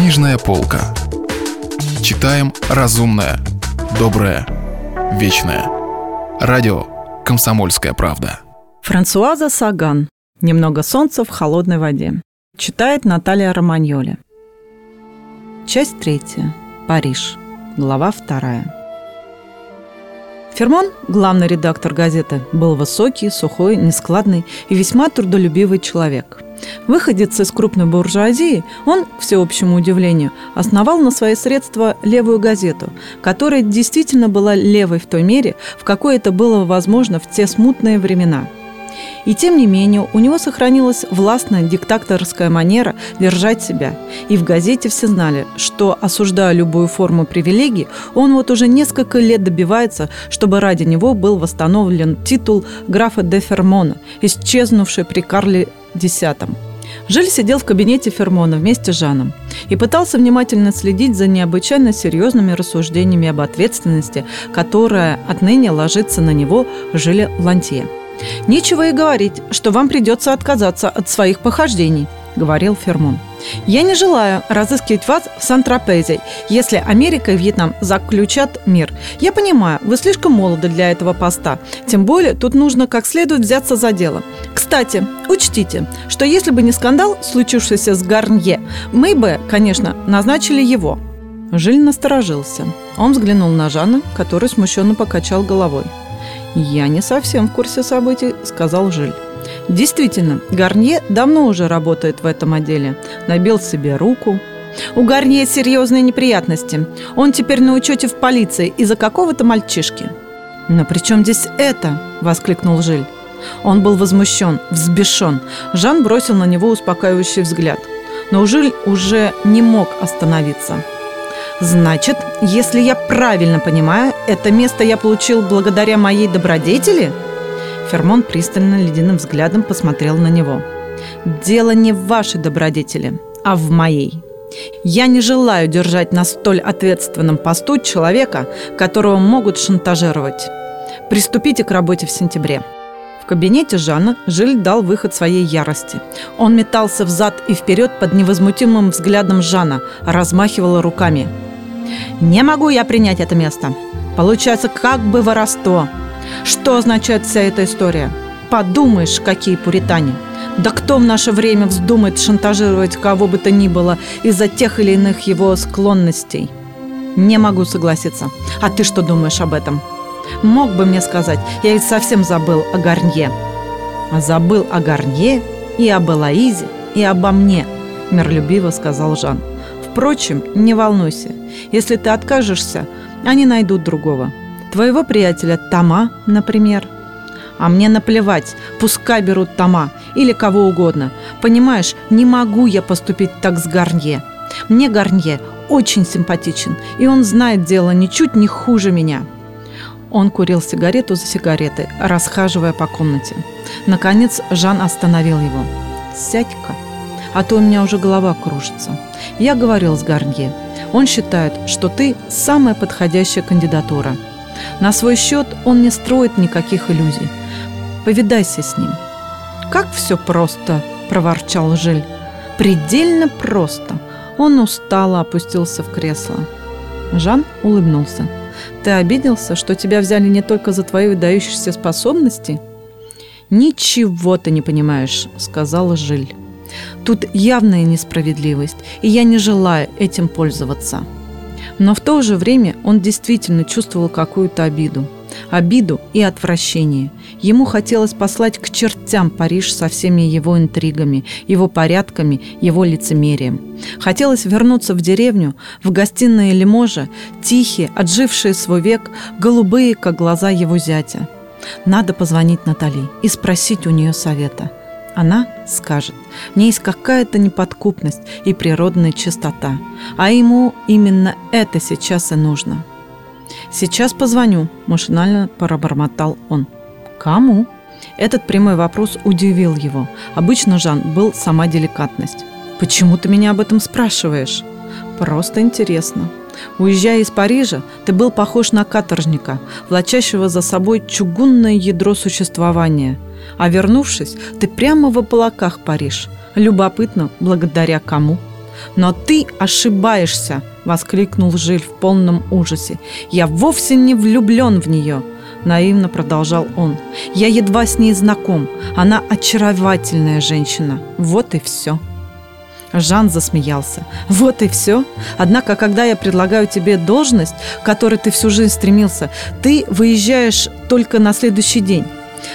Книжная полка. Читаем разумное, доброе, вечное. Радио «Комсомольская правда». Франсуаза Саган. «Немного солнца в холодной воде». Читает Наталья Романьоли. Часть третья. Париж. Глава вторая. Фермон, главный редактор газеты, был высокий, сухой, нескладный и весьма трудолюбивый человек. Выходец из крупной буржуазии, он, к всеобщему удивлению, основал на свои средства левую газету, которая действительно была левой в той мере, в какой это было возможно в те смутные времена – и тем не менее у него сохранилась властная диктаторская манера держать себя. И в газете все знали, что, осуждая любую форму привилегий, он вот уже несколько лет добивается, чтобы ради него был восстановлен титул графа де Фермона, исчезнувший при Карле X. Жиль сидел в кабинете Фермона вместе с Жаном и пытался внимательно следить за необычайно серьезными рассуждениями об ответственности, которая отныне ложится на него Жиля Лантье. «Нечего и говорить, что вам придется отказаться от своих похождений», – говорил Фермон. «Я не желаю разыскивать вас в Сан-Тропезе, если Америка и Вьетнам заключат мир. Я понимаю, вы слишком молоды для этого поста. Тем более тут нужно как следует взяться за дело. Кстати, учтите, что если бы не скандал, случившийся с Гарнье, мы бы, конечно, назначили его». Жиль насторожился. Он взглянул на Жана, который смущенно покачал головой. «Я не совсем в курсе событий», — сказал Жиль. Действительно, Гарнье давно уже работает в этом отделе. Набил себе руку. У Гарнье серьезные неприятности. Он теперь на учете в полиции из-за какого-то мальчишки. «Но при чем здесь это?» – воскликнул Жиль. Он был возмущен, взбешен. Жан бросил на него успокаивающий взгляд. Но Жиль уже не мог остановиться. Значит, если я правильно понимаю, это место я получил благодаря моей добродетели? Фермон пристально ледяным взглядом посмотрел на него. Дело не в вашей добродетели, а в моей. Я не желаю держать на столь ответственном посту человека, которого могут шантажировать. Приступите к работе в сентябре. В кабинете Жана Жиль дал выход своей ярости. Он метался взад и вперед под невозмутимым взглядом Жана, размахивал руками – не могу я принять это место. Получается как бы воровство. Что означает вся эта история? Подумаешь, какие пуритане. Да кто в наше время вздумает шантажировать кого бы то ни было из-за тех или иных его склонностей? Не могу согласиться. А ты что думаешь об этом? Мог бы мне сказать, я ведь совсем забыл о Гарнье. Забыл о Гарнье и об Элоизе, и обо мне, миролюбиво сказал Жан. Впрочем, не волнуйся. Если ты откажешься, они найдут другого. Твоего приятеля Тома, например. А мне наплевать, пускай берут Тома или кого угодно. Понимаешь, не могу я поступить так с Гарнье. Мне Гарнье очень симпатичен, и он знает дело ничуть не хуже меня. Он курил сигарету за сигаретой, расхаживая по комнате. Наконец Жан остановил его. «Сядь-ка, а то у меня уже голова кружится. Я говорил с Гарнье. Он считает, что ты самая подходящая кандидатура. На свой счет он не строит никаких иллюзий. Повидайся с ним. Как все просто, проворчал Жиль. Предельно просто. Он устало опустился в кресло. Жан улыбнулся. Ты обиделся, что тебя взяли не только за твои выдающиеся способности? Ничего ты не понимаешь, сказал Жиль. Тут явная несправедливость, и я не желаю этим пользоваться. Но в то же время он действительно чувствовал какую-то обиду. Обиду и отвращение. Ему хотелось послать к чертям Париж со всеми его интригами, его порядками, его лицемерием. Хотелось вернуться в деревню, в гостиные Лиможа, тихие, отжившие свой век, голубые, как глаза его зятя. Надо позвонить Натали и спросить у нее совета – она скажет, в ней есть какая-то неподкупность и природная чистота, а ему именно это сейчас и нужно. «Сейчас позвоню», – машинально пробормотал он. «Кому?» Этот прямой вопрос удивил его. Обычно Жан был сама деликатность. «Почему ты меня об этом спрашиваешь?» «Просто интересно». Уезжая из Парижа, ты был похож на каторжника, влачащего за собой чугунное ядро существования – а вернувшись, ты прямо в облаках Париж. Любопытно, благодаря кому? «Но ты ошибаешься!» – воскликнул Жиль в полном ужасе. «Я вовсе не влюблен в нее!» Наивно продолжал он. «Я едва с ней знаком. Она очаровательная женщина. Вот и все». Жан засмеялся. «Вот и все. Однако, когда я предлагаю тебе должность, к которой ты всю жизнь стремился, ты выезжаешь только на следующий день.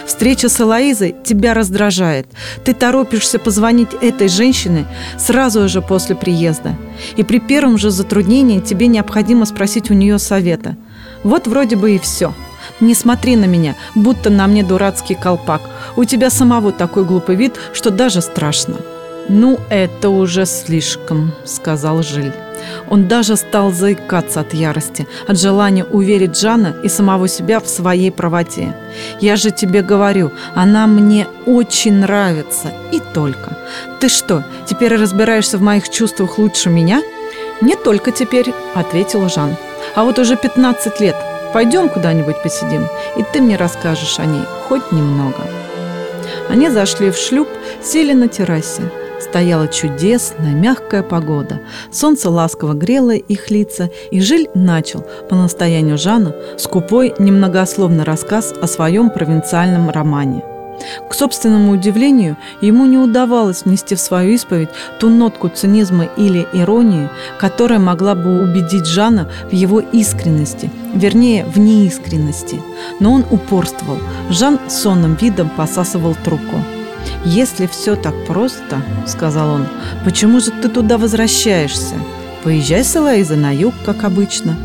Встреча с Элоизой тебя раздражает. Ты торопишься позвонить этой женщине сразу же после приезда. И при первом же затруднении тебе необходимо спросить у нее совета. Вот вроде бы и все. Не смотри на меня, будто на мне дурацкий колпак. У тебя самого такой глупый вид, что даже страшно. «Ну, это уже слишком», — сказал Жиль. Он даже стал заикаться от ярости, от желания уверить Жана и самого себя в своей правоте. «Я же тебе говорю, она мне очень нравится, и только. Ты что, теперь разбираешься в моих чувствах лучше меня?» «Не только теперь», — ответил Жан. «А вот уже 15 лет. Пойдем куда-нибудь посидим, и ты мне расскажешь о ней хоть немного». Они зашли в шлюп, сели на террасе. Стояла чудесная, мягкая погода. Солнце ласково грело их лица, и Жиль начал, по настоянию Жана, скупой, немногословный рассказ о своем провинциальном романе. К собственному удивлению, ему не удавалось внести в свою исповедь ту нотку цинизма или иронии, которая могла бы убедить Жана в его искренности, вернее, в неискренности. Но он упорствовал. Жан сонным видом посасывал трубку. «Если все так просто, — сказал он, — почему же ты туда возвращаешься? Поезжай с Элоизой на юг, как обычно».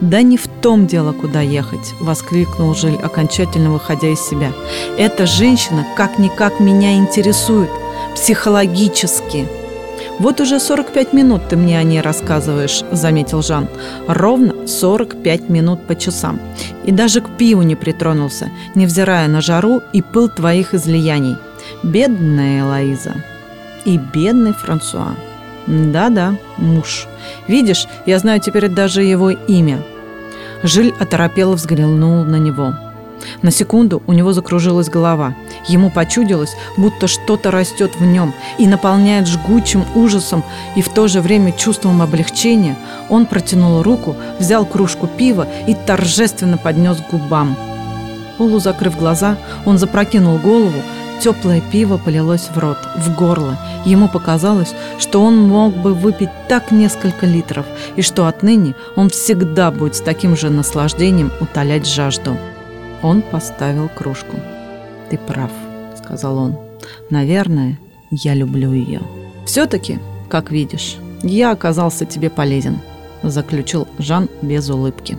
«Да не в том дело, куда ехать!» – воскликнул Жиль, окончательно выходя из себя. «Эта женщина как-никак меня интересует, психологически!» «Вот уже 45 минут ты мне о ней рассказываешь», – заметил Жан. «Ровно 45 минут по часам. И даже к пиву не притронулся, невзирая на жару и пыл твоих излияний. Бедная Элоиза. И бедный Франсуа. Да-да, муж. Видишь, я знаю теперь даже его имя. Жиль оторопело взглянул на него. На секунду у него закружилась голова. Ему почудилось, будто что-то растет в нем и наполняет жгучим ужасом и в то же время чувством облегчения. Он протянул руку, взял кружку пива и торжественно поднес к губам. Полу закрыв глаза, он запрокинул голову, Теплое пиво полилось в рот, в горло. Ему показалось, что он мог бы выпить так несколько литров, и что отныне он всегда будет с таким же наслаждением утолять жажду. Он поставил кружку. «Ты прав», — сказал он. «Наверное, я люблю ее». «Все-таки, как видишь, я оказался тебе полезен», — заключил Жан без улыбки.